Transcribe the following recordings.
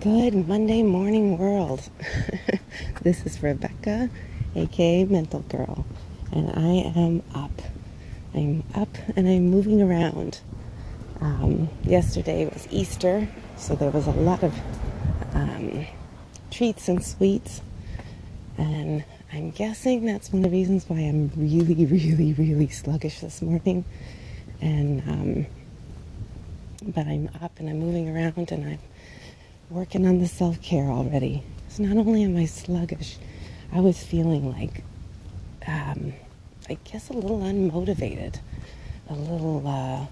Good Monday morning world. this is Rebecca, aka Mental Girl, and I am up. I'm up and I'm moving around. Um, yesterday was Easter, so there was a lot of um, treats and sweets, and I'm guessing that's one of the reasons why I'm really, really, really sluggish this morning. And um, but I'm up and I'm moving around and I'm working on the self care already. So not only am I sluggish, I was feeling like, um, I guess, a little unmotivated, a little. Uh,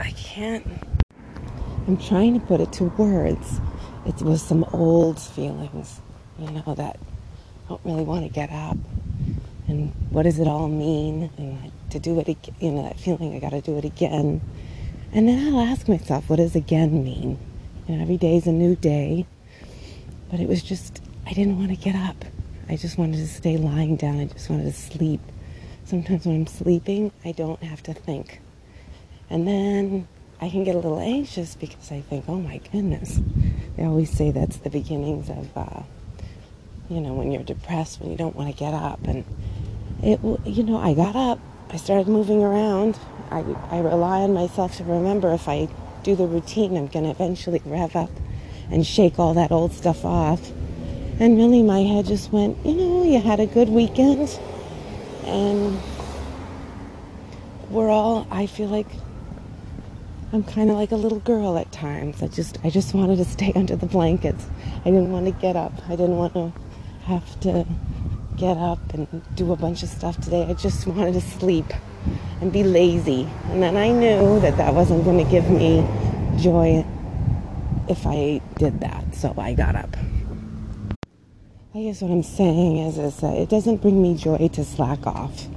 I can't. I'm trying to put it to words. It was some old feelings, you know, that I don't really want to get up. And what does it all mean? And to do it, again, you know, that feeling I got to do it again and then I'll ask myself, what does again mean? You know, every day is a new day. But it was just, I didn't want to get up. I just wanted to stay lying down. I just wanted to sleep. Sometimes when I'm sleeping, I don't have to think. And then I can get a little anxious because I think, oh my goodness. They always say that's the beginnings of, uh, you know, when you're depressed, when you don't want to get up. And it, you know, I got up. I started moving around. I, I rely on myself to remember if I do the routine, I'm going to eventually rev up and shake all that old stuff off. And really, my head just went, you know, you had a good weekend. And we're all, I feel like I'm kind of like a little girl at times. I just, I just wanted to stay under the blankets. I didn't want to get up. I didn't want to have to get up and do a bunch of stuff today. I just wanted to sleep and be lazy. And then I knew that that wasn't going to give me joy if I did that. So I got up. I guess what I'm saying is, is that it doesn't bring me joy to slack off.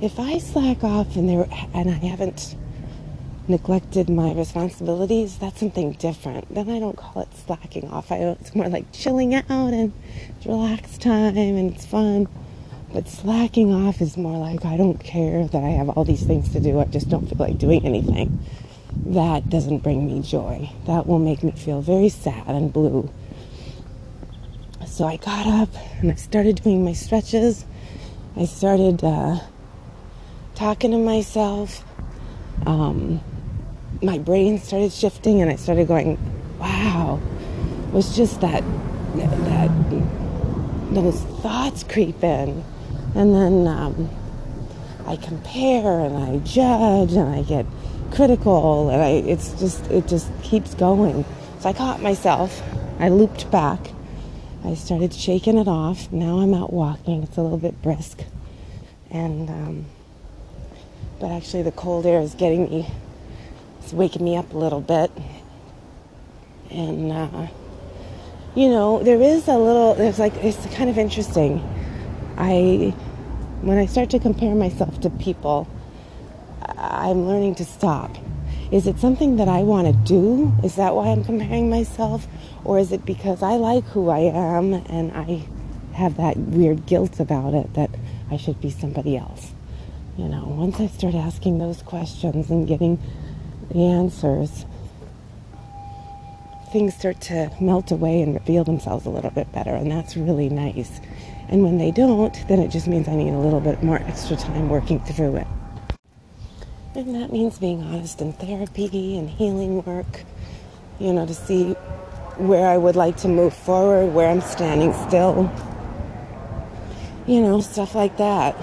If I slack off and there and I haven't neglected my responsibilities, that's something different. Then I don't call it slacking off. I it's more like chilling out and it's relaxed time and it's fun. But slacking off is more like I don't care that I have all these things to do. I just don't feel like doing anything. That doesn't bring me joy. That will make me feel very sad and blue. So I got up and I started doing my stretches. I started uh, talking to myself. Um, my brain started shifting and I started going, wow. It was just that, that, those thoughts creep in and then um, I compare and I judge and I get critical and I it's just it just keeps going. So I caught myself. I looped back. I started shaking it off. Now I'm out walking. It's a little bit brisk, and um, but actually the cold air is getting me. It's waking me up a little bit, and uh, you know there is a little. There's like it's kind of interesting I, when I start to compare myself to people, I'm learning to stop. Is it something that I want to do? Is that why I'm comparing myself? Or is it because I like who I am and I have that weird guilt about it that I should be somebody else? You know, once I start asking those questions and getting the answers, things start to melt away and reveal themselves a little bit better, and that's really nice. And when they don't, then it just means I need a little bit more extra time working through it. And that means being honest in therapy and healing work, you know, to see where I would like to move forward, where I'm standing still, you know, stuff like that.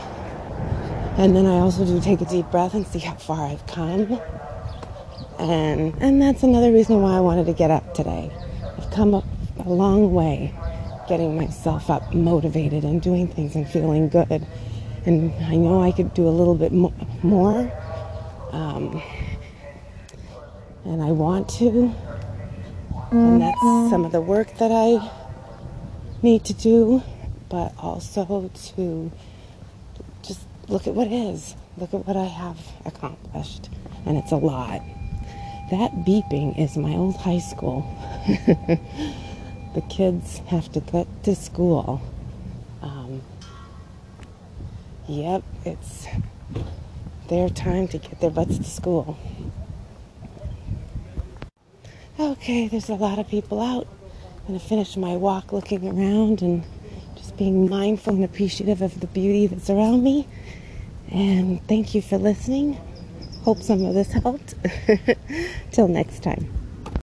And then I also do take a deep breath and see how far I've come. And and that's another reason why I wanted to get up today. I've come a, a long way getting myself up motivated and doing things and feeling good. And I know I could do a little bit mo- more. Um, and I want to. And that's some of the work that I need to do, but also to just look at what is. Look at what I have accomplished. And it's a lot. That beeping is my old high school. the kids have to get to school. Um, yep, it's their time to get their butts to school. Okay, there's a lot of people out. I'm going to finish my walk looking around and just being mindful and appreciative of the beauty that's around me. And thank you for listening. Hope some of this helped. Till next time.